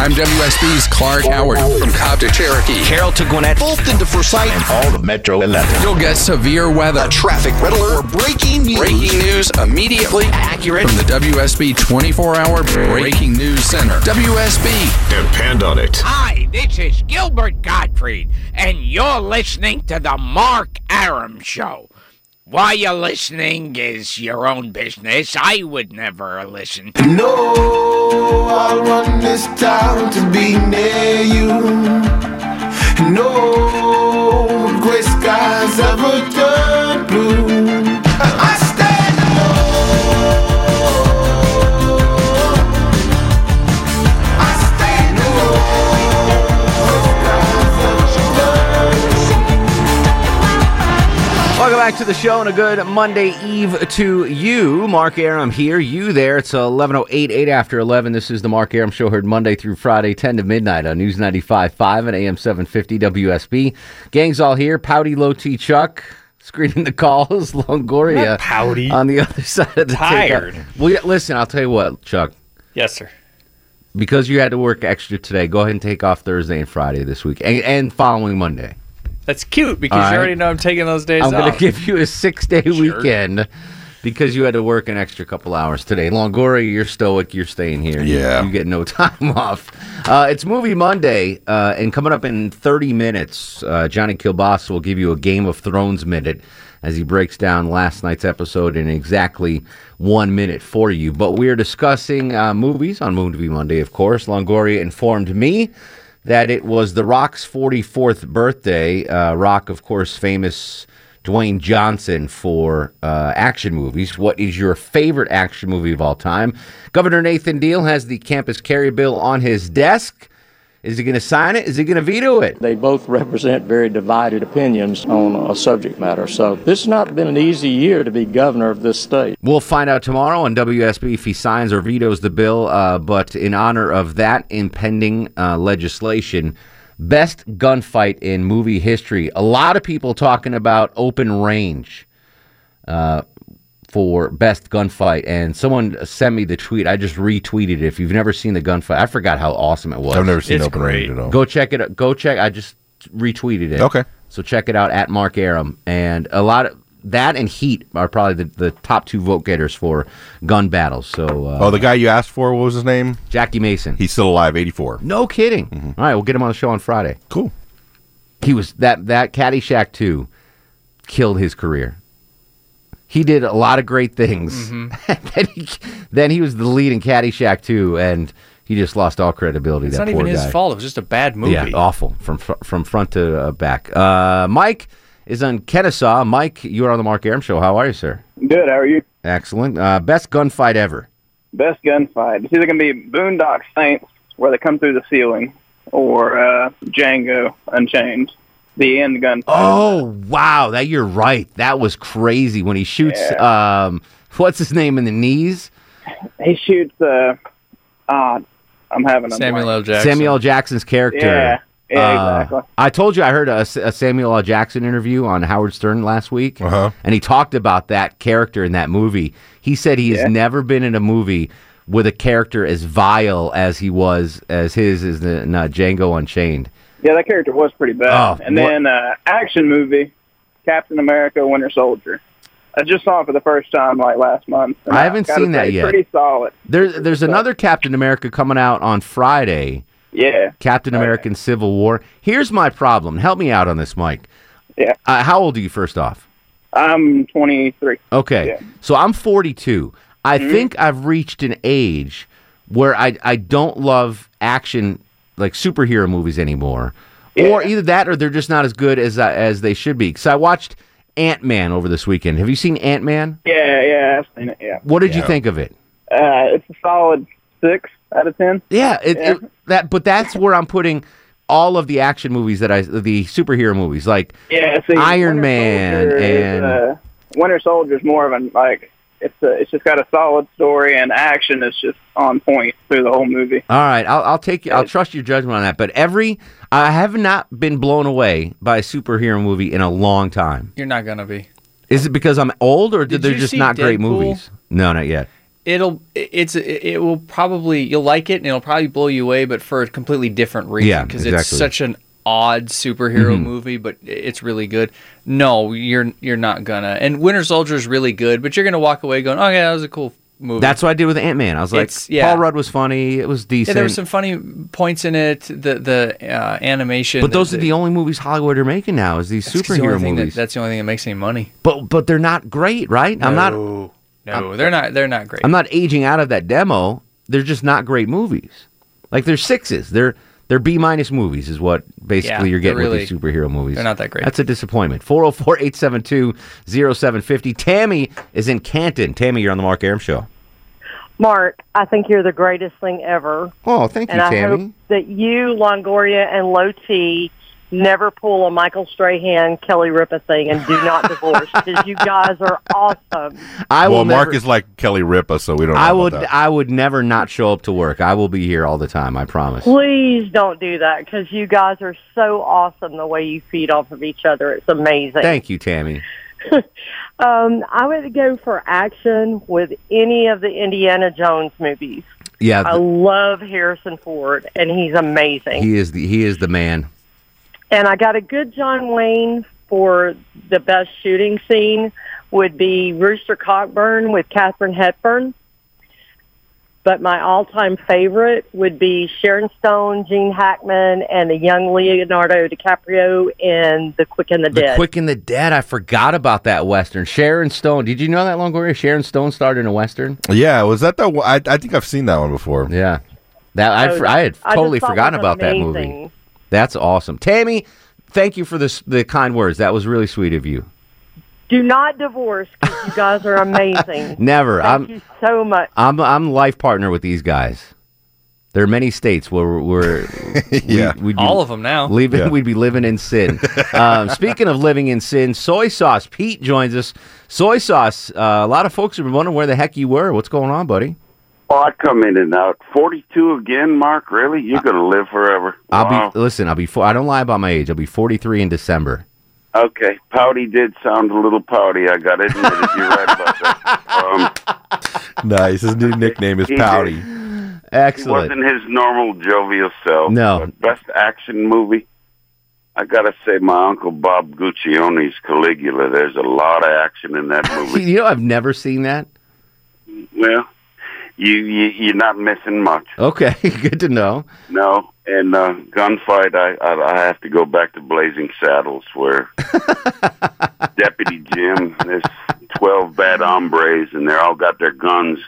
I'm WSB's Clark Howard from Cobb to Cherokee. Carroll to Gwinnett, Fulton to Forsyth, and all of Metro 11. You'll get severe weather, A traffic red alert, or breaking news. breaking news immediately Accurate. from the WSB 24-hour Breaking News Center. WSB. Depend on it. Hi, this is Gilbert Gottfried, and you're listening to the Mark Arum Show. Why you're listening is your own business. I would never listen. No, I want this town to be near you. No gray skies ever turn blue. Back to the show and a good Monday Eve to you. Mark Arum here, you there. It's 11.08, 8 after 11. This is the Mark Arum Show, heard Monday through Friday, 10 to midnight on News 95.5 and AM 750 WSB. Gang's all here. Pouty Low T Chuck. Screening the calls, Longoria. pouty. On the other side of the Tired. takeout. Well, yeah, listen, I'll tell you what, Chuck. Yes, sir. Because you had to work extra today, go ahead and take off Thursday and Friday this week and, and following Monday. That's cute because All you already know I'm taking those days off. I'm going to give you a six day weekend because you had to work an extra couple hours today. Longoria, you're stoic. You're staying here. Yeah. You, get no time off. Uh, it's Movie Monday, uh, and coming up in 30 minutes, uh, Johnny Kilbasa will give you a Game of Thrones minute as he breaks down last night's episode in exactly one minute for you. But we are discussing uh, movies on Movie Monday, of course. Longoria informed me that it was The Rock's 44th birthday. Uh, Rock, of course, famous Dwayne Johnson for uh, action movies. What is your favorite action movie of all time? Governor Nathan Deal has the campus carry bill on his desk. Is he going to sign it? Is he going to veto it? They both represent very divided opinions on a subject matter. So this has not been an easy year to be governor of this state. We'll find out tomorrow on WSB if he signs or vetoes the bill. Uh, but in honor of that impending uh, legislation, best gunfight in movie history. A lot of people talking about open range uh, for best gunfight, and someone sent me the tweet. I just retweeted it. If you've never seen the gunfight, I forgot how awesome it was. I've never seen It's Open great. Range at all. Go check it. out. Go check. I just retweeted it. Okay. So check it out at Mark Arum, and a lot of that and Heat are probably the, the top two vote getters for gun battles. So uh, Oh, the guy you asked for, what was his name? Jackie Mason. He's still alive, 84. no kidding. All right, we'll get him on the show on Friday. Cool. He was that that Caddyshack two killed his career. He did a lot of great things. then, he, then he was the lead in Caddyshack two, and he just lost all credibility. it's that not poor even his guy. fault. It was just a bad movie. Yeah, awful from from front to uh, back. Uh, Mike is on Kennesaw. Mike, you are on the Mark Arum show. How are you, sir? Good. How are you? Excellent. Uh, best gunfight ever. Best gunfight. It's either gonna be Boondock Saints, where they come through the ceiling, or uh, Django Unchained, the end gunfight. Oh wow, that you're right. That was crazy when he shoots. Um, what's his name in the knees? He shoots. Uh, uh, I'm having a Samuel blank. L. Jackson. Samuel L. Jackson's character. Yeah. Yeah. Uh, exactly. I told you I heard a, a Samuel L. Jackson interview on Howard Stern last week, Uh-huh. and he talked about that character in that movie. He said he has never been in a movie with a character as vile as he was as his is in uh, Django Unchained. Yeah, that character was pretty bad. Oh, and what- then uh, action movie, Captain America: Winter Soldier. I just saw it for the first time like last month. I haven't gotta seen that say, yet. Pretty solid. There, there's another Captain America coming out on Friday. Yeah. Captain American Civil War. Here's my problem. Help me out on this, Mike. Yeah. Uh, how old are you, first off? I'm 23. Okay. Yeah. Mm-hmm. So I'm 42. I think I've reached an age where I, I don't love action, like superhero movies anymore. Or either that or they're just not as good as, uh, as they should be. So I watched Ant Man over this weekend. Have you seen Ant Man? Yeah, yeah, I've seen it. Yeah. What did you think of it? Uh, it's a solid six. out of ten. Yeah, it, Yeah. it- that. But that's where I'm putting all of the action movies that I, the superhero movies, like Yeah, see, Iron Winter Man Soldier is, uh, Winter Soldier's more of an like it's a, it's just got a solid story and action is just on point through the whole movie. All right, I'll, I'll take you. I'll trust your judgment on that. But every, I have not been blown away by a superhero movie in a long time. You're not gonna be. Is it because I'm old, or did, Did they're just see not great movies? No, not yet. It'll it's it will probably you'll like it and it'll probably blow you away, but for a completely different reason. Yeah, because exactly. it's such an odd superhero Mhm. movie, but it's really good. No, you're you're not gonna. And Winter Soldier is really good, but you're gonna walk away going, "Oh yeah, that was a cool movie." That's what I did with Ant Man. I was like, yeah. Paul Rudd was funny. It was yeah, decent. there were some funny points in it. The the uh, animation, but those the, are the only movies Hollywood are making now. Is these that's the only superhero that- movies? that's the only thing that makes any money. but but they're not great, right? I'm not. No, no, they're not. They're not great. I'm not aging out of that demo. They're just not great movies. Like they're sixes. They're they're B minus movies is what basically Yeah, you're getting they're with these superhero movies. they're not that great. That's a disappointment. 404-872-0750. Tammy is in Canton. Tammy, you're on the Mark Arum show. Mark, I think you're the greatest thing ever. Oh, thank you, and I Tammy. hope that you, Longoria, and Low T never pull a Michael Strahan, Kelly Ripa thing and do not divorce because you guys are awesome. I well, will Mark never- is like Kelly Ripa, so we don't. Know I about would that. I would never not show up to work. I will be here all the time, I promise. Please don't do that because you guys are so awesome the way you feed off of each other. It's amazing. Thank you, Tammy. Um, I would go for action with any of the Indiana Jones movies. Yeah, I love Harrison Ford, and he's amazing. he is the he is the man. And I got a good John Wayne for the best shooting scene would be Rooster Cogburn with Katharine Hepburn. But my all-time favorite would be Sharon Stone, Gene Hackman, and the young Leonardo DiCaprio in The Quick and the, The Dead. Quick and the Dead. I forgot about that western. Sharon Stone. Did you know that Longoria? Sharon Stone starred in a western. Yeah, was that the? one- I, I think I've seen that one before. Yeah, that I, Oh, I had totally thought it forgotten was about that movie. That's awesome, Tammy. Thank you for this the kind words. That was really sweet of you. Do not divorce because you guys are amazing. Never. Thank I'm you so much. I'm I'm life partner with these guys. There are many states where we're, we're Yeah. we, would be All of them now. Leaving, Yeah. We'd be living in sin. um, speaking of living in sin, soy sauce. Pete joins us. Soy sauce. Uh, a lot of folks have been wondering where the heck you were. What's going on, buddy? Oh, I come in and out. Forty-two again, Mark. Really? You're gonna live forever? I'll Wow. be listen. I'll be. fo- I don't lie about my age. I'll be 43 in December. Okay, pouty did sound a little pouty. I got it. You're right about that. Um, Nice. His new nickname is He Pouty. he Excellent. wasn't his normal jovial self. No. Best action movie. I gotta say, my uncle Bob Guccione's Caligula. There's a lot of action in that movie. You know, I've never seen that. well, you, you you're not missing much. Okay, good to know. No, and uh, gunfight. I, I I have to go back to Blazing Saddles, where Deputy Jim, there's twelve bad hombres, and they're all got their guns.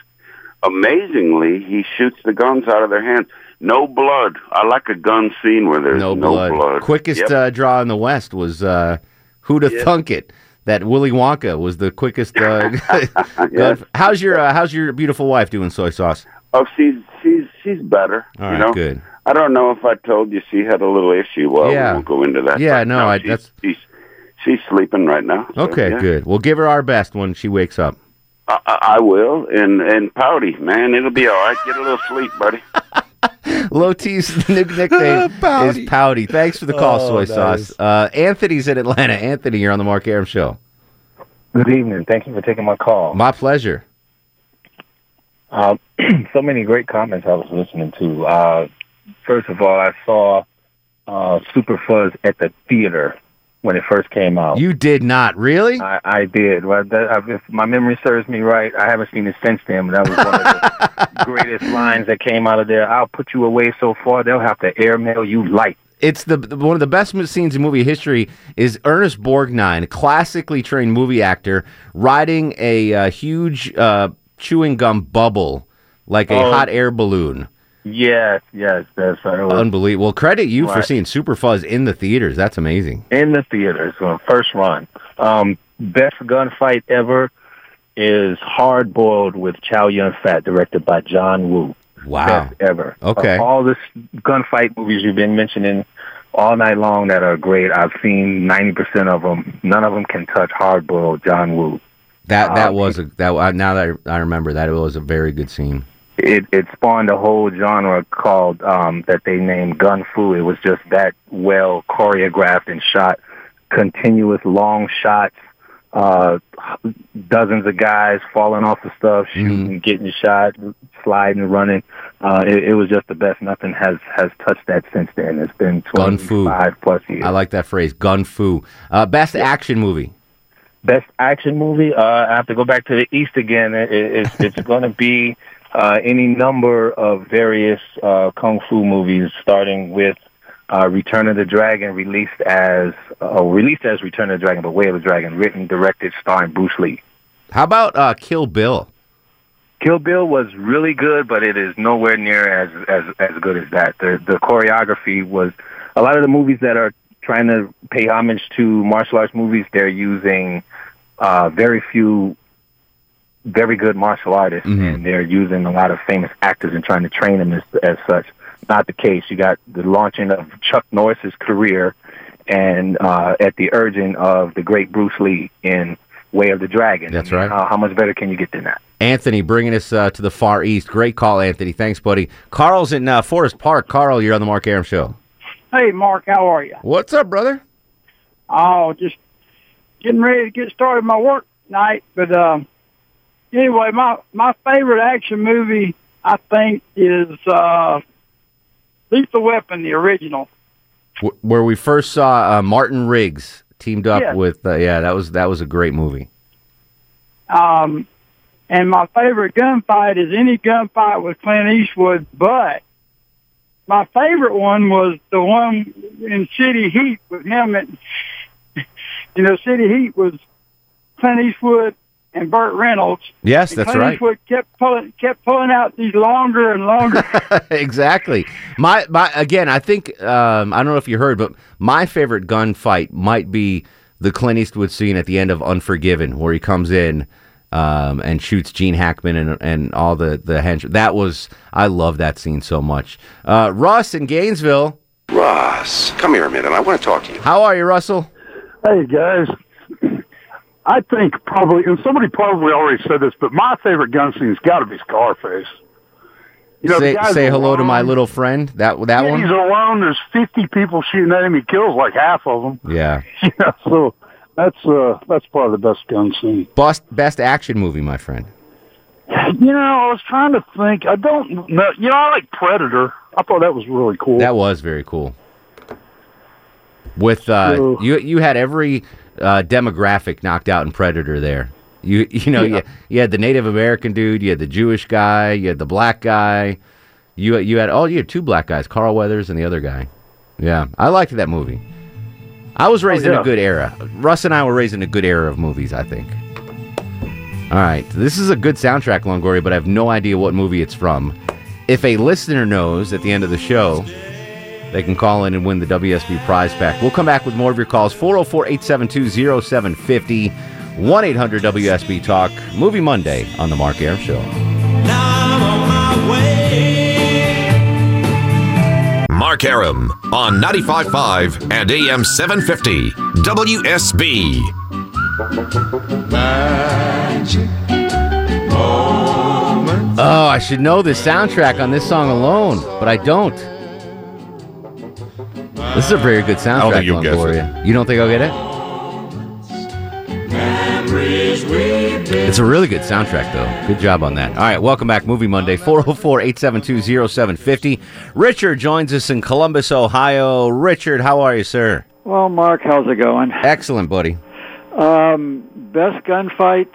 Amazingly, he shoots the guns out of their hands. No blood. I like a gun scene where there's No no, blood. blood. Quickest Yep. uh, draw in the West was uh, who to Yeah. thunk it. That Willy Wonka was the quickest. Uh, Yes. How's your uh, How's your beautiful wife doing? Soy sauce. Oh, she's she's she's better. All you know? good. I don't know if I told you she had a little issue. Well, Yeah. we won't go into that. Yeah, no, I- she's, that's- she's she's sleeping right now. so, Okay, yeah. good. We'll give her our best when she wakes up. I, I I will, and and pouty, man, it'll be all right. Get a little sleep, buddy. Low T's new nickname is Pouty. Thanks for the call, Oh, Soy nice. Sauce. Uh, Anthony's in Atlanta. Anthony, you're on the Mark Arum Show. Good evening. Thank you for taking my call. My pleasure. Uh, so many great comments I was listening to. Uh, first of all, I saw uh, Super Fuzz at the theater when it first came out. You did not really? I, I did. Well, that, if my memory serves me right, I haven't seen it since then, but that was one of the greatest lines that came out of there. I'll put you away so far, they'll have to airmail you light. It's the the- one of the best scenes in movie history is Ernest Borgnine, classically trained movie actor, riding a uh, huge uh, chewing gum bubble like a Oh. hot air balloon. Yes, yes, that's was Unbelievable. Well, credit you for seeing Super Fuzz in the theaters. That's amazing. in the theaters, first run. Um, best gunfight ever is Hard Boiled with Chow Yun Fat, directed by John Woo. Wow. best ever. Okay. Of all this gunfight movies you've been mentioning all night long that are great, I've seen ninety percent of them. None of them can touch Hard Boiled John Woo. That that Um, was a that uh, now that I, I remember that it was a very good scene. It it spawned a whole genre called um, that they named gun fu. It was just that well choreographed and shot, continuous long shots, uh, dozens of guys falling off the stuff, shooting, getting shot, sliding, running. Uh, it, it was just the best. Nothing has has touched that since then. It's been twenty plus years. I like that phrase. Gun fu. Uh, best action movie. Best action movie. Uh, I have to go back to the East again. It, it, it's it's going to be uh, any number of various uh, kung fu movies, starting with uh, Return of the Dragon, released as uh, released as Return of the Dragon, but Way of the Dragon, written, directed, starring Bruce Lee. How about uh, Kill Bill? Kill Bill was really good, but it is nowhere near as as as good as that. The the choreography was a lot of the movies that are trying to pay homage to martial arts movies. They're using uh, very few very good martial artists, and they're using a lot of famous actors and trying to train them as as such. Not the case. You got the launching of Chuck Norris's career, and uh, at the urging of the great Bruce Lee in Way of the Dragon. That's I mean, right. How, how much better can you get than that? Anthony bringing us uh, to the far east. Great call, Anthony. Thanks, buddy. Carl's in uh, Forest Park. Carl, you're on the Mark Arum Show. Hey, Mark, how are you? What's up, brother? Oh, just getting ready to get started my work night. But um, anyway, my my favorite action movie, I think, is uh, Lethal Weapon, the original. W- where we first saw uh, Martin Riggs teamed up Yeah. with uh, yeah, that was that was a great movie. Um, and my favorite gunfight is any gunfight with Clint Eastwood, but my favorite one was the one in City Heat with him. At, you know, City Heat was Clint Eastwood and Burt Reynolds. Yes, And that's Clint right. Eastwood kept pulling, kept pulling out these longer and longer. exactly. My my again, I think um, I don't know if you heard, but my favorite gunfight might be the Clint Eastwood scene at the end of Unforgiven, where he comes in um, and shoots Gene Hackman and and all the the henchmen. That was I love that scene so much. Uh, Russ in Gainesville. Ross, come here a minute. I want to talk to you. How are you, Russell? Hey guys, I think probably, and somebody probably already said this, but my favorite gun scene's got to be Scarface. You know, say say hello to my little friend. That that yeah, one. He's alone. There's 50 people shooting at him. He kills like half of them. Yeah. Yeah, so that's uh that's probably the best gun scene. Best best action movie, my friend. You know, I was trying to think. I don't know. You know, I like Predator. I thought that was really cool. That was very cool. With uh, So- you, you had every uh, demographic knocked out in Predator. There, you you know Yeah. you, you had the Native American dude, you had the Jewish guy, you had the black guy, you you had oh you had two black guys, Carl Weathers and the other guy. Yeah, I liked that movie. I was raised in Oh, yeah. a good era. Russ and I were raised in a good era of movies. I think. All right, this is a good soundtrack, Longoria, but I have no idea what movie it's from. If a listener knows at the end of the show, they can call in and win the WSB prize pack. We'll come back with more of your calls 404 872 0750 1 800 WSB Talk. Movie Monday on The Mark Arum Show. Mark Arum on 95.5 and AM 750 WSB. Magic. Oh, I should know the soundtrack on this song alone, but I don't. This is a very good soundtrack, I don't think you'll guess Longoria. You don't think I'll get it? It's a really good soundtrack, though. Good job on that. All right, welcome back. Movie Monday, 404 872 0750. Richard joins us in Columbus, Ohio. Richard, how are you, sir? Well, Mark, how's it going? Excellent, buddy. Um, best gunfight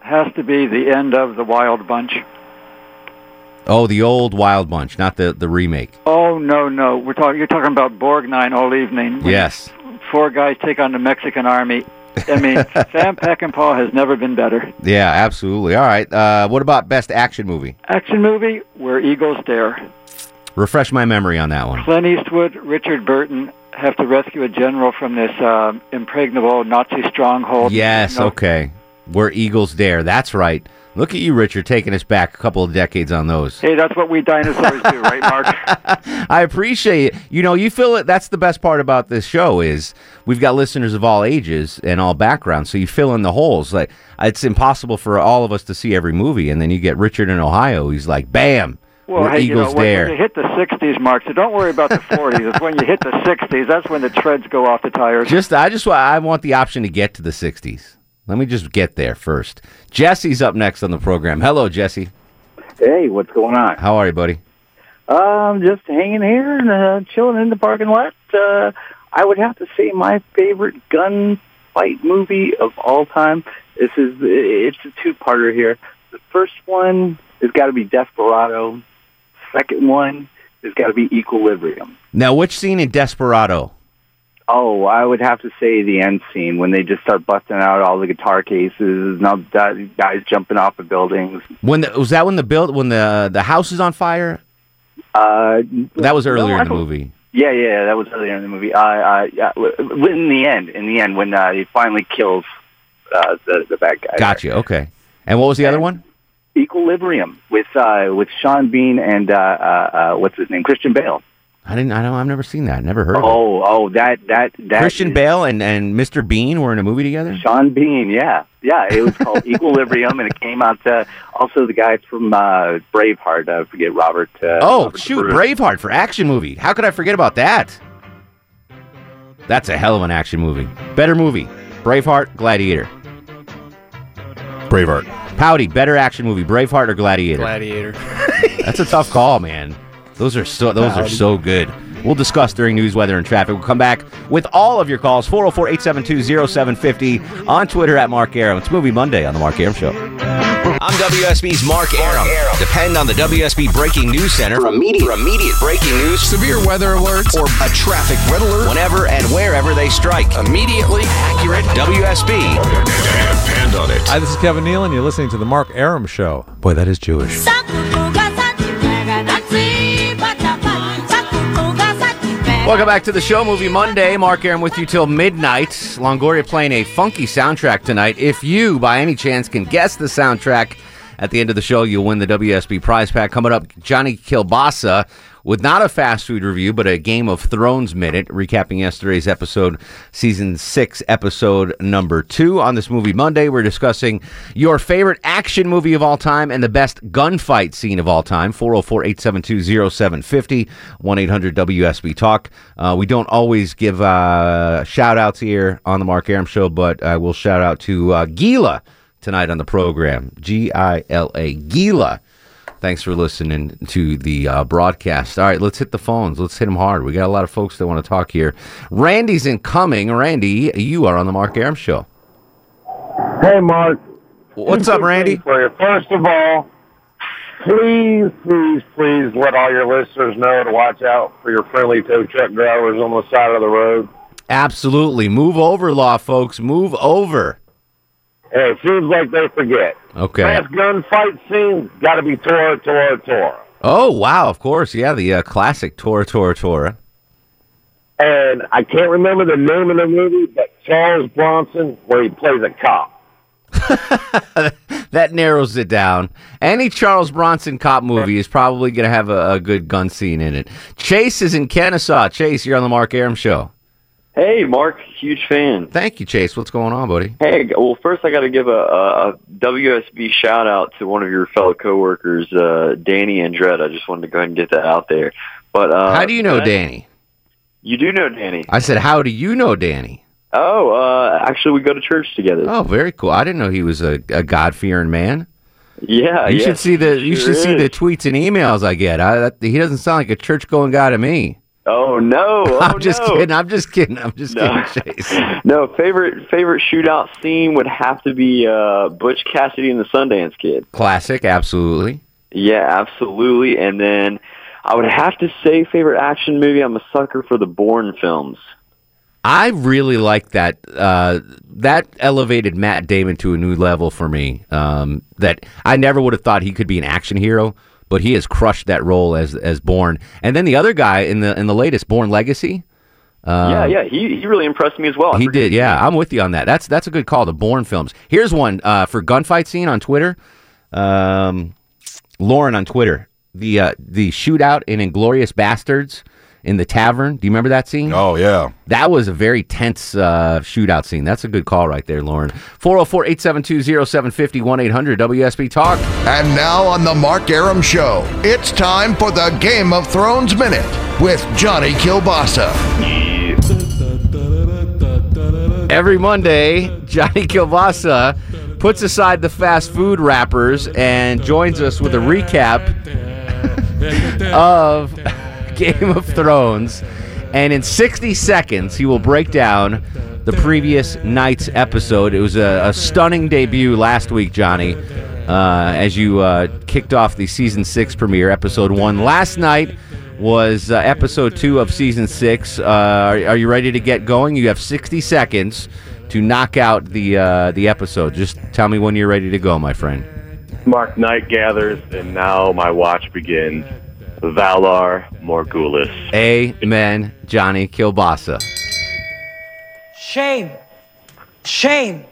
has to be the end of the Wild Bunch. Oh, the old Wild Bunch, not the, the remake. Oh no, no, we're talking. You're talking about Borgnine all evening. Yes. Four guys take on the Mexican army. I mean, Sam Peckinpah has never been better. Yeah, absolutely. All right. Uh, what about best action movie? Action movie where eagles dare. Refresh my memory on that one. Clint Eastwood, Richard Burton have to rescue a general from this uh, impregnable Nazi stronghold. Yes, You know, okay. Where Eagles Dare. That's right. Look at you, Richard, taking us back a couple of decades on those. Hey, that's what we dinosaurs do, right, Mark? I appreciate it. You know, you feel it. That's the best part about this show is we've got listeners of all ages and all backgrounds, so you fill in the holes. Like it's impossible for all of us to see every movie, and then you get Richard in Ohio. He's like, bam, Well, we're hey, you Eagles know, when, there. when you hit the 60s, Mark, so don't worry about the 40s. it's when you hit the 60s, that's when the treads go off the tires. Just I just I want the option to get to the '60s. Let me just get there first. Jesse's up next on the program. Hello, Jesse. Hey, what's going on? How are you, buddy? Um, just hanging here and uh, chilling in the parking lot. Uh, I would have to say my favorite gunfight movie of all time. This is it's a two-parter here. The first one has got to be Desperado. Second one has got to be Equilibrium. Now, which scene in Desperado? Oh, I would have to say the end scene when they just start busting out all the guitar cases and all the guys jumping off of buildings. When the, was that when the build when the the house is on fire? Uh, That was earlier no, in the movie. Yeah, yeah, that was earlier in the movie. Uh, uh, yeah, in the end, in the end, when uh, he finally kills uh, the the bad guy. Gotcha. Okay. And what was the other one? Equilibrium with uh, with Sean Bean and uh, uh, uh, what's his name, Christian Bale. I didn't. I don't. I've never seen that. Never heard of it. Oh, oh, that that that Christian Bale and, and Mr. Bean were in a movie together. Sean Bean, yeah, yeah. It was called Equilibrium, and it came out. Uh, also, the guy from uh, Braveheart, I forget Robert. Uh, Oh Robert shoot, Bruce. Braveheart for action movie. How could I forget about that? That's a hell of an action movie. Better movie. Braveheart, Gladiator. Braveheart. Pouty, better action movie. Braveheart or Gladiator? Gladiator. That's a tough call, man. Those are so those are so good. We'll discuss during news, weather, and traffic. We'll come back with all of your calls. 404-872-0750 on Twitter at Mark Arum. It's Movie Monday on the Mark Arum Show. I'm WSB's Mark Arum. Depend on the WSB Breaking News Center for immediate, for immediate breaking news, severe weather alerts, or a traffic red alert whenever and wherever they strike. Immediately accurate WSB. Depend on it. Hi, this is Kevin Nealon. You're listening to the Mark Arum Show. Boy, that is Jewish. Welcome back to the show, Movie Monday. Mark Arum with you till midnight. Longoria playing a funky soundtrack tonight. If you, by any chance, can guess the soundtrack at the end of the show, you'll win the WSB prize pack. Coming up, Johnny Kilbasa with not a fast food review, but a Game of Thrones minute, recapping yesterday's episode, season six, episode number two. On this Movie Monday, we're discussing your favorite action movie of all time and the best gunfight scene of all time. 404 872 0750 1 800 WSB Talk. Uh, we don't always give uh, shout outs here on the Mark Arum Show, but I will shout out to uh, Gila tonight on the program. G I L A. Gila. Thanks for listening to the uh, broadcast. All right, let's hit the phones. Let's hit them hard. We got a lot of folks that want to talk here. Randy's incoming. Randy, you are on the Mark Arum Show. Hey, Mark. What's up, Randy? For you. First of all, please, please, please let all your listeners know to watch out for your friendly tow truck drivers on the side of the road. Absolutely. Move over, law folks. Move over. Hey, it seems like they forget. Okay. Last gunfight scene got to be Tora, Tora, Tora. Oh, wow. Of course. Yeah, the uh, classic Tora, Tora, Tora. And I can't remember the name of the movie, but Charles Bronson, where he plays a cop. that narrows it down. Any Charles Bronson cop movie is probably going to have a, a good gun scene in it. Chase is in Kennesaw. Chase, you're on the Mark Arum Show. Hey, Mark, huge fan. Thank you, Chase. What's going on, buddy? Hey, well, first I got to give a, a, WSB shout out to one of your fellow coworkers, uh, Danny Andretta. I just wanted to go ahead and get that out there. But uh, How do you know I- Danny? You do know Danny. I said, how do you know Danny? Oh, uh, actually, we go to church together. Oh, very cool. I didn't know he was a, a God fearing man. Yeah, you yeah, should see the you sure should see the tweets and emails I get. I, that, he doesn't sound like a church going guy to me. Oh no! Oh, I'm just no. kidding. I'm just kidding. I'm just No. kidding, Chase. No, favorite favorite shootout scene would have to be uh, Butch Cassidy and the Sundance Kid. Classic, absolutely. Yeah, absolutely. And then I would have to say favorite action movie. I'm a sucker for the Bourne films. I really like that. Uh, that elevated Matt Damon to a new level for me. Um, that I never would have thought he could be an action hero, but he has crushed that role as as Bourne. And then the other guy in the in the latest Bourne Legacy. Uh, yeah, yeah, he he really impressed me as well. I He did, yeah. I'm with you on that. That's that's a good call. The Bourne films. Here's one uh, for gunfight scene on Twitter. Um, Lauren on Twitter, the uh, the shootout in Inglourious Basterds in the tavern. Do you remember that scene? Oh yeah, that was a very tense uh, shootout scene. That's a good call right there, Lauren. 404-872-0750 1-800 WSB Talk. And now on the Mark Arum Show, it's time for the Game of Thrones Minute with Johnny Kilbasa. Every Monday, Johnny Kilbasa puts aside the fast food wrappers and joins us with a recap of Game of Thrones. And in 60 seconds, he will break down the previous night's episode. It was a, a stunning debut last week, Johnny, uh, as you uh, kicked off the season six premiere, episode one. Last night was uh, episode two of season six. Uh, are, are you ready to get going? You have 60 seconds to knock out the uh, the episode. Just tell me when you're ready to go, my friend. Mark night gathers, and now my watch begins. Valar Morgulis. Amen, Johnny Kilbasa. Shame. Shame.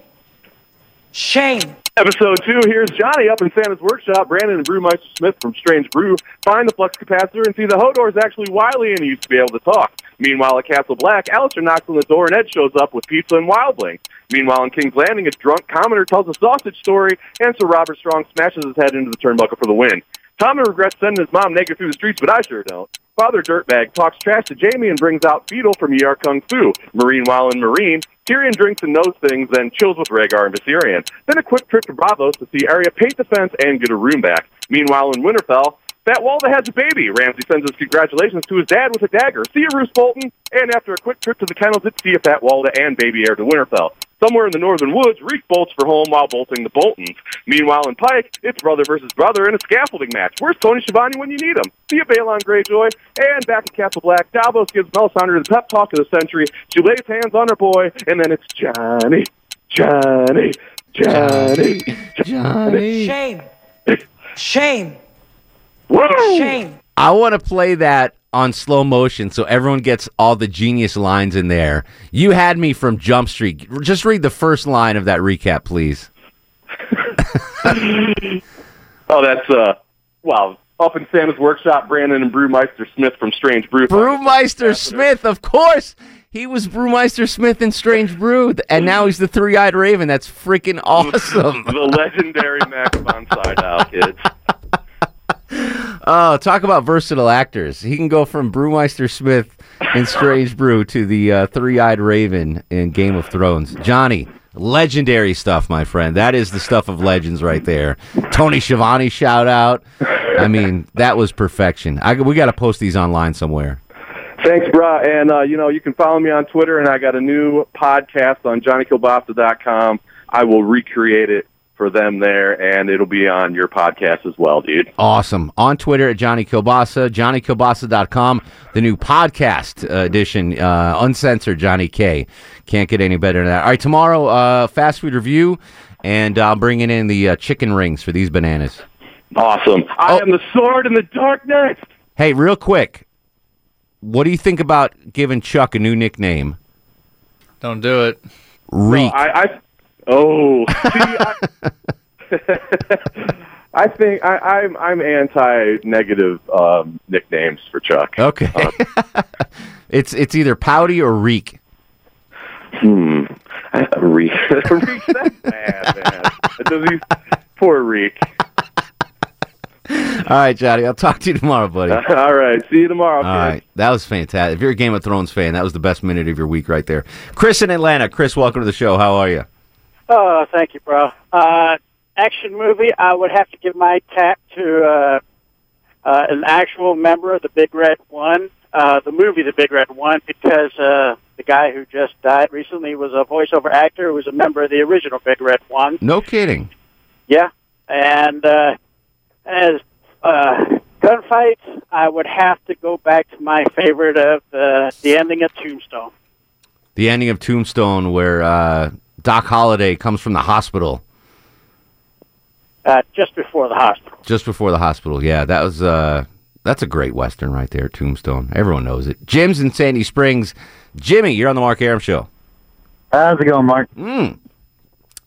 Shame. Episode two, here's Johnny up in Santa's workshop. Brandon and Brewmeister Smith from Strange Brew find the flux capacitor and see the Hodor is actually wily and he used to be able to talk. Meanwhile, at Castle Black, Alliser knocks on the door and Ed shows up with pizza and wildling. Meanwhile, in King's Landing, a drunk commoner tells a sausage story and Sir Robert Strong smashes his head into the turnbuckle for the win. Tommy regrets sending his mom naked through the streets, but I sure don't. Father Dirtbag talks trash to Jaime and brings out Beetle from Yar Kung Fu. Marine while in Meereen, Tyrion drinks and knows things, then chills with Rhaegal and Viserion. Then a quick trip to Braavos to see Arya paint the fence and get a room back. Meanwhile, in Winterfell, Fat Walda has a baby. Ramsay sends his congratulations to his dad with a dagger. See you, Roose Bolton. And after a quick trip to the kennels, it's see Fat Walda and baby heir to Winterfell. Somewhere in the northern woods, Reek bolts for home while bolting the Boltons. Meanwhile, in Pike, it's brother versus brother in a scaffolding match. Where's Tony Schiavone when you need him? See you, Balon Greyjoy. And back at Castle Black, Davos gives Melisandre the pep talk of the century. She lays hands on her boy, and then it's Johnny, Johnny, Johnny, Johnny. Shame. Shame. Whoa! Shame. I want to play that on slow motion so everyone gets all the genius lines in there. You had me from Jump Street. Just read the first line of that recap, please. Oh, that's uh, wow. Up in Santa's workshop, Brandon and Brewmeister Smith from Strange Brew. Brewmeister Smith, of course. He was Brewmeister Smith in Strange Brew, and now he's the three-eyed raven. That's freaking awesome. the legendary Max von Sydow kids. Oh, talk about versatile actors. He can go from Brewmeister Smith in Strange Brew to the uh, three-eyed raven in Game of Thrones. Johnny, legendary stuff, my friend. That is the stuff of legends right there. Tony Schiavone shout out. I mean, that was perfection. I, we got to post these online somewhere. Thanks, brah. And, uh, you know, you can follow me on Twitter, and I got a new podcast on johnnykilbasa.com. I will recreate it for them there, and it'll be on your podcast as well, dude. Awesome. On Twitter at Johnny Kilbasa, JohnnyKilbasa.com, the new podcast uh, edition, uh, uncensored Johnny K. Can't get any better than that. All right, tomorrow, uh, fast food review, and I'm bringing in the uh, chicken rings for these bananas. Awesome. I am the sword in the darkness. Hey, real quick, what do you think about giving Chuck a new nickname? Don't do it. Reek. No, I, I oh, see, I, I think I, I'm I'm anti-negative um, nicknames for Chuck. Okay. it's it's either pouty or reek. Hmm. Reek. Reek. That's bad, man. Does he, poor Reek. All right, Johnny. I'll talk to you tomorrow, buddy. All right. See you tomorrow. All right, that was fantastic. If you're a Game of Thrones fan, that was the best minute of your week right there. Chris in Atlanta. Chris, welcome to the show. How are you? Oh, thank you, bro. Uh, action movie, I would have to give my tap to uh, uh, an actual member of the Big Red One, uh, the movie The Big Red One, because uh, the guy who just died recently was a voiceover actor who was a member of the original Big Red One. No kidding. Yeah, and uh, as uh, gunfights, I would have to go back to my favorite of the the ending of Tombstone. The ending of Tombstone, where uh, Doc Holliday comes from the hospital Uh, just before the hospital. just before the hospital. Yeah, that was uh, that's a great western right there. Tombstone. Everyone knows it. Jim's in Sandy Springs. Jimmy, you're on the Mark Arum Show. How's it going, Mark? Mm.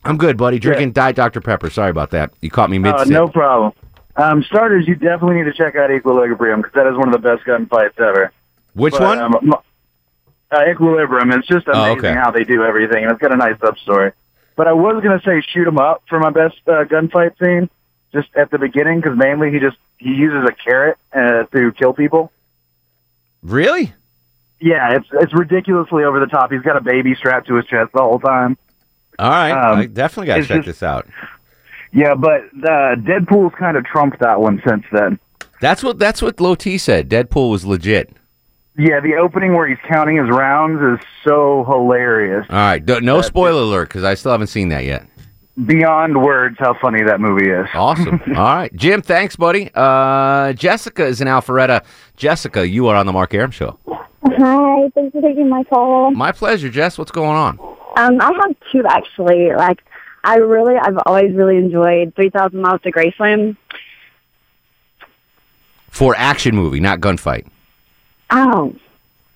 I'm good, buddy. Drinking Diet Dr Pepper. Sorry about that. You caught me mid. Uh, no problem. Um, starters, you definitely need to check out Equilibrium because that is one of the best gunfights ever. Which But, one? Um, m- uh, Equilibrium. It's just Oh, amazing okay. how they do everything, and it's got a nice sub story. But I was gonna say shoot 'em up for my best uh, gunfight scene, just at the beginning, because mainly he just he uses a carrot uh, to kill people. Really? Yeah, it's it's ridiculously over the top. He's got a baby strapped to his chest the whole time. All right. Um, I definitely got to check just- this out. Yeah, but uh, Deadpool's kind of trumped that one since then. That's what that's what Low T said. Deadpool was legit. Yeah, the opening where he's counting his rounds is so hilarious. All right. d- No spoiler alert because I still haven't seen that yet. Beyond words, how funny that movie is. Awesome. All right, Jim. Thanks, buddy. Uh, Jessica is in Alpharetta. Jessica, you are on the Mark Arum show. Hi, thanks for taking my call. My pleasure, Jess. What's going on? Um, I have two actually. Like, I really, I've always really enjoyed Three Thousand Miles to Graceland. For action movie, not gunfight. Oh,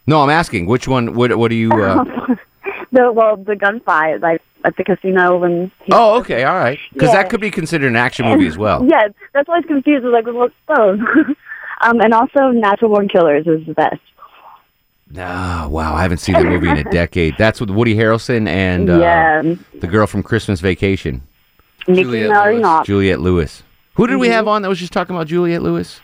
No, I'm asking which one. What What do you? Uh... the well, the gunfight, like at the casino when. He, oh, okay, all right. Because Yeah. that could be considered an action movie as well. Yeah, that's why I was confused. I was like, what's both? um, and also Natural Born Killers is the best. Ah, wow, I haven't seen that movie in a decade. That's with Woody Harrelson and uh, Yeah. the girl from Christmas Vacation, Nicki Minaj. Juliette Lewis. Who did we Mhm. have on that was just talking about Juliette Lewis?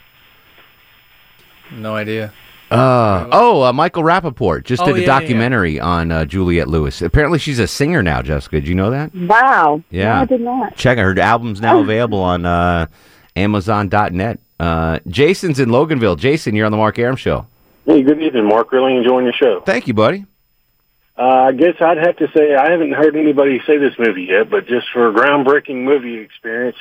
No idea. Uh, oh, uh, Michael Rapaport just Oh, did a yeah, yeah, yeah. documentary on uh, Juliette Lewis. Apparently, she's a singer now. Jessica, did you know that? Wow. Yeah. No, I did not. Check it. Her album's now available on uh, Amazon.net. Uh, Jason's in Loganville. Jason, you're on the Mark Arum Show. Hey, good evening, Mark. Really enjoying your show. Thank you, buddy. Uh, I guess I'd have to say I haven't heard anybody say this movie yet, but just for a groundbreaking movie experience,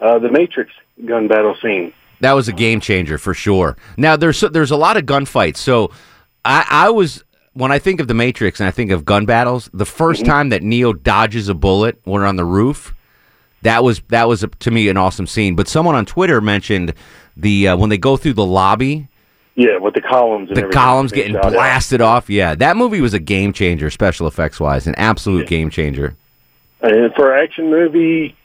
uh, the Matrix gun battle scene. That was a game changer for sure. Now there's there's a lot of gunfights. So I, I was when I think of the Matrix and I think of gun battles, the 1st time that Neo dodges a bullet when we're on the roof, that was that was a, to me an awesome scene. But someone on Twitter mentioned the uh, when they go through the lobby, Yeah, with the columns and the columns getting blasted off. Yeah, that movie was a game changer, special effects wise, an absolute game changer. And for an action movie,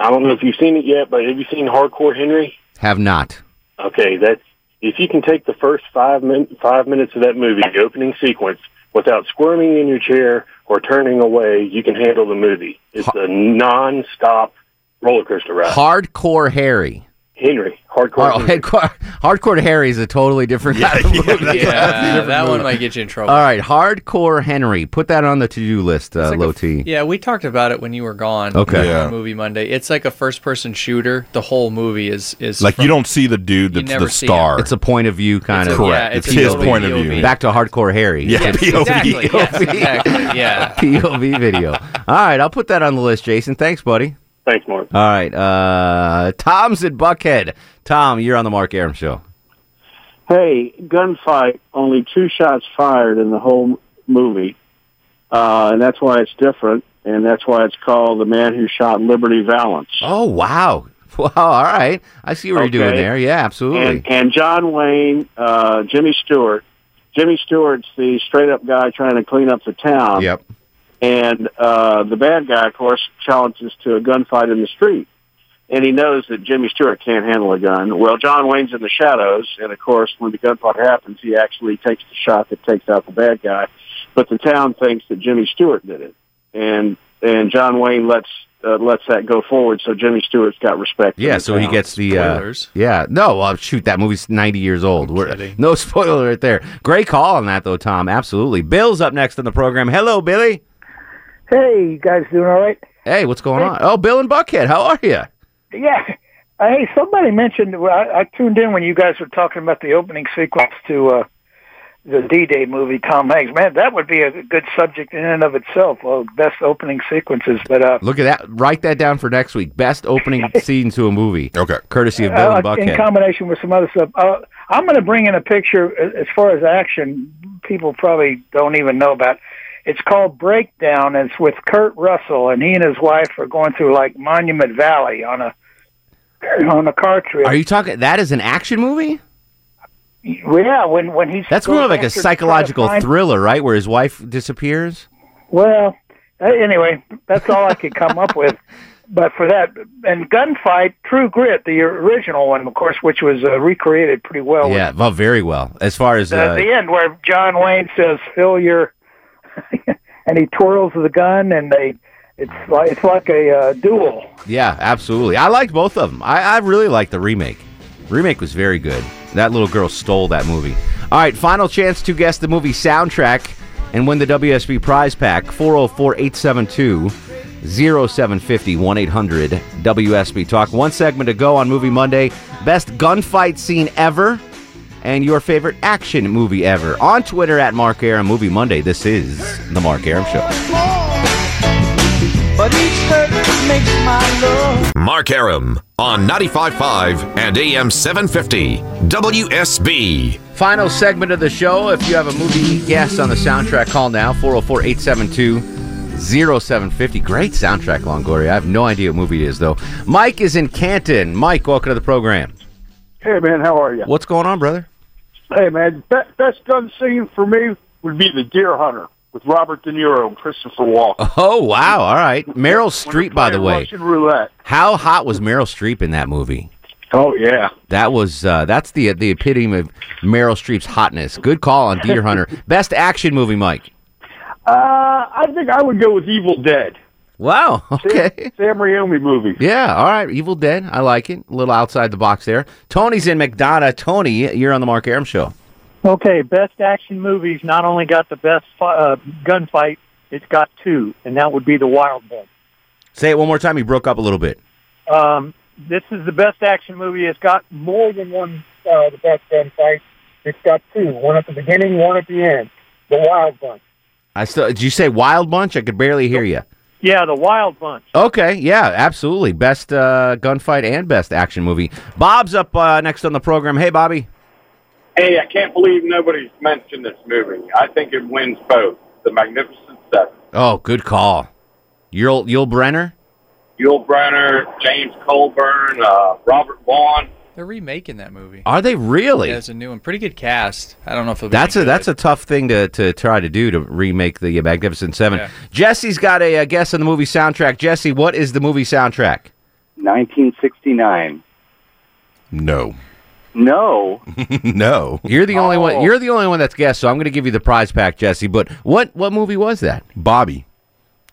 I don't know if you've seen it yet, but have you seen Hardcore Henry? Have not. Okay, that's if you can take the first five min- five minutes of that movie, the opening sequence, without squirming in your chair or turning away, you can handle the movie. It's a non-stop roller coaster ride. Hardcore Harry. Henry, hardcore. Oh, Henry. Hardcore, Hardcore Harry is a totally different kind of movie. Yeah, that one might get you in trouble. All right, Hardcore Henry. Put that on the to-do list, uh, Low T. Yeah, we talked about it when you were gone. Okay. Yeah. Movie Monday. It's like a first-person shooter. The whole movie is is Like from- you don't see the dude You that's never the see star. It's a point of view kind It's of. a- yeah, Correct. it's It's his POV. point of view. Back to Hardcore Harry. Yeah, Yes, POV. exactly. Yes, exactly. Yeah. POV video. All right, I'll put that on the list, Jason. Thanks, buddy. Thanks, Mark. All right, uh, Tom's at Buckhead. Tom, you're on the Mark Arum show. hey, gunfight, only two shots fired in the whole movie. Uh, and that's why it's different. And that's why it's called The Man Who Shot Liberty Valance. Oh, wow. Wow, all right. I see what you're doing there. Yeah, absolutely. And, and John Wayne, uh, Jimmy Stewart. Jimmy Stewart's the straight up guy trying to clean up the town. Yep. And uh, the bad guy, of course, challenges to a gunfight in the street. And he knows that Jimmy Stewart can't handle a gun. Well, John Wayne's in the shadows, and of course, when the gunfight happens, he actually takes the shot that takes out the bad guy. But the town thinks that Jimmy Stewart did it, and and John Wayne lets uh, lets that go forward. So Jimmy Stewart's got respect. Yeah, the so he gets the uh, yeah. No, well, shoot, that movie's ninety years old. We're, no spoiler right there. Great call on that though, Tom. Absolutely. Bill's up next on the program. Hello, Billy. Hey, you guys doing all right? Hey, what's going on? Oh, Bill and Buckhead. How are you? Yeah. Uh, hey, somebody mentioned. Well, I, I tuned in when you guys were talking about the opening sequence to uh, the D-Day movie. Tom Hanks. Man, that would be a good subject in and of itself. Well, best opening sequences. But uh, Look at that. Write that down for next week. Best opening scene to a movie. Okay. Courtesy of Bill and uh, in combination with some other stuff. Uh, I'm going to bring in a picture as far as action. People probably don't even know about. It's called Breakdown. And it's with Kurt Russell, and he and his wife are going through like Monument Valley on a on a car trip. Are you talking? That is an action movie. Yeah, when when he's That's more like a after to try to psychological find- thriller, right? Where his wife disappears. Well, Uh, anyway, that's all I could come up with. But for that, and Gunfight, True Grit, the original one, of course, which was uh, recreated pretty well. Yeah, well, very well. As far as The, uh, the end where John Wayne says, "Fill your," and he twirls the gun, and they, it's like it's like a uh, duel. yeah, absolutely. I liked both of them. I, I really liked the remake. Remake was very good. That little girl stole that movie. All right, final chance to guess the movie soundtrack and win the WSB prize pack 404 872 0750 1 800 WSB Talk. One segment to go on Movie Monday. Best gunfight scene ever and your favorite action movie ever. On Twitter at Mark Arum Movie Monday. This is The Mark Arum Show. But each hurt makes my love. Mark Arum on 95.5 and AM 750 WSB. Final segment of the show. If you have a movie guest on the soundtrack, call now 404 872 0750. Great soundtrack, Longoria. I have no idea what movie it is, though. Mike is in Canton. Mike, welcome to the program. Hey man, how are you? What's going on, brother? Hey man, be- best gun scene for me would be The Deer Hunter with Robert De Niro and Christopher Walken. Oh, wow. All right. Meryl Streep, by the way. Russian roulette. How hot was Meryl Streep in that movie? Oh yeah. That was uh, that's the the epitome of Meryl Streep's hotness. Good call on Deer Hunter. Best action movie, Mike. Uh, I think I would go with Evil Dead. Wow. Okay. Sam Raimi movie. Yeah. All right. Evil Dead. I like it. A little outside the box there. Tony's in McDonough. Tony, you're on the Mark Arum Show. Okay, best action movies not only got the best fi- uh, gunfight, it's got two, and that would be The Wild Bunch. Say it one more time. You broke up a little bit. Um, this is the best action movie. It's got more than one uh, the best gunfight. It's got two, one at the beginning, one at the end. The Wild Bunch. I still. Did you say Wild Bunch? I could barely hear you. Yeah, The Wild Bunch. Okay. Yeah. Absolutely. Best uh, gunfight and best action movie. Bob's up uh, next on the program. Hey, Bobby. Hey, I can't believe nobody's mentioned this movie. I think it wins both. The Magnificent Seven. Oh, good call. Yul Yul Brynner. Yul Brynner, James Coburn, uh, Robert Vaughn. They're remaking that movie. Are they really? Yeah, it's a new one. Pretty good cast. I don't know if it'll be That's a good. that's a tough thing to, to try to do to remake the Magnificent Seven. Yeah. Jesse's got a, uh guess on the movie soundtrack. Jesse, what is the movie soundtrack? 1969. No. No. no. You're the only one. Oh. You're the only one that's guessed. So I'm going to give you the prize pack, Jesse. But what what movie was that? Bobby.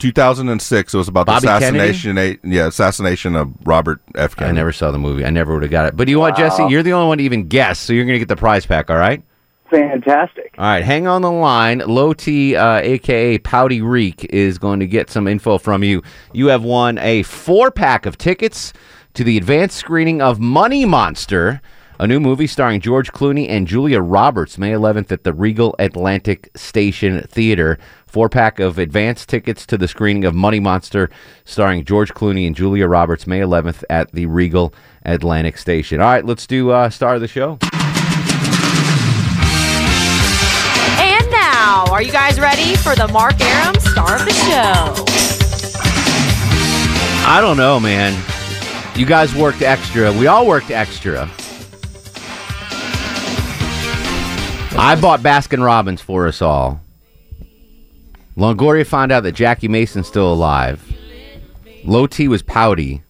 2006. It was about Bobby the Kennedy? assassination. Yeah, assassination of Robert F. I Kennedy. I never saw the movie. I never would have got it. But you know what, Jesse? You're the only one to even guess. So you're going to get the prize pack. All right. Fantastic. All right, hang on the line. Low T, uh, aka Pouty Reek, is going to get some info from you. You have won a four pack of tickets to the advanced screening of Money Monster, a new movie starring George Clooney and Julia Roberts, May 11th at the Regal Atlantic Station Theater. Four pack of advance tickets to the screening of Money Monster, starring George Clooney and Julia Roberts, May 11th at the Regal Atlantic Station. All right, let's do uh, star of the show. And now, are you guys ready for the Mark Arum star of the show? I don't know, man. You guys worked extra. We all worked extra. I bought Baskin Robbins for us all. Longoria found out that Jackie Mason's still alive. Low T was pouty.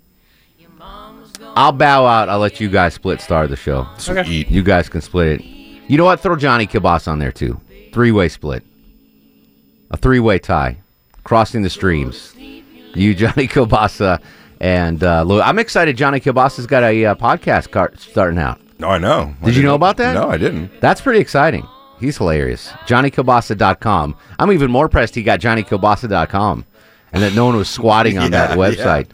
I'll bow out. I'll let you guys split star the show. Okay. You guys can split it. You know what? Throw Johnny Kibas on there too. Three way split. A three way tie. Crossing the streams. You, Johnny Kibasa, and uh, Lou. I'm excited. Johnny Kibasa's got a uh, podcast car- starting out. No, I know. I Did you know about that? No, I didn't. That's pretty exciting. He's hilarious. JohnnyKilbasa.com. I'm even more pressed he got JohnnyKilbasa.com and that no one was squatting on that Yeah, website.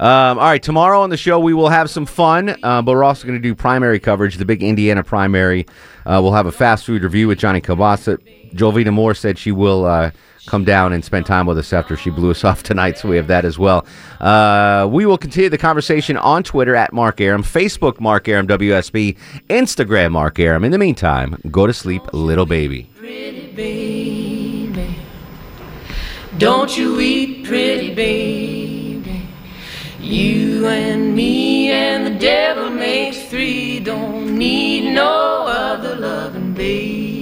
Um, all right, tomorrow on the show we will have some fun, uh, but we're also going to do primary coverage, the big Indiana primary. Uh, we'll have a fast food review with Johnny Kilbasa. Jovita Moore said she will uh, come down and spend time with us after she blew us off tonight, so we have that as well. Uh, we will continue the conversation on Twitter at Mark Arum, Facebook Mark Arum WSB, Instagram Mark Arum. In the meantime, go to sleep, little baby. Pretty baby. Don't you eat pretty baby. You and me and the devil makes three. Don't need no other loving baby.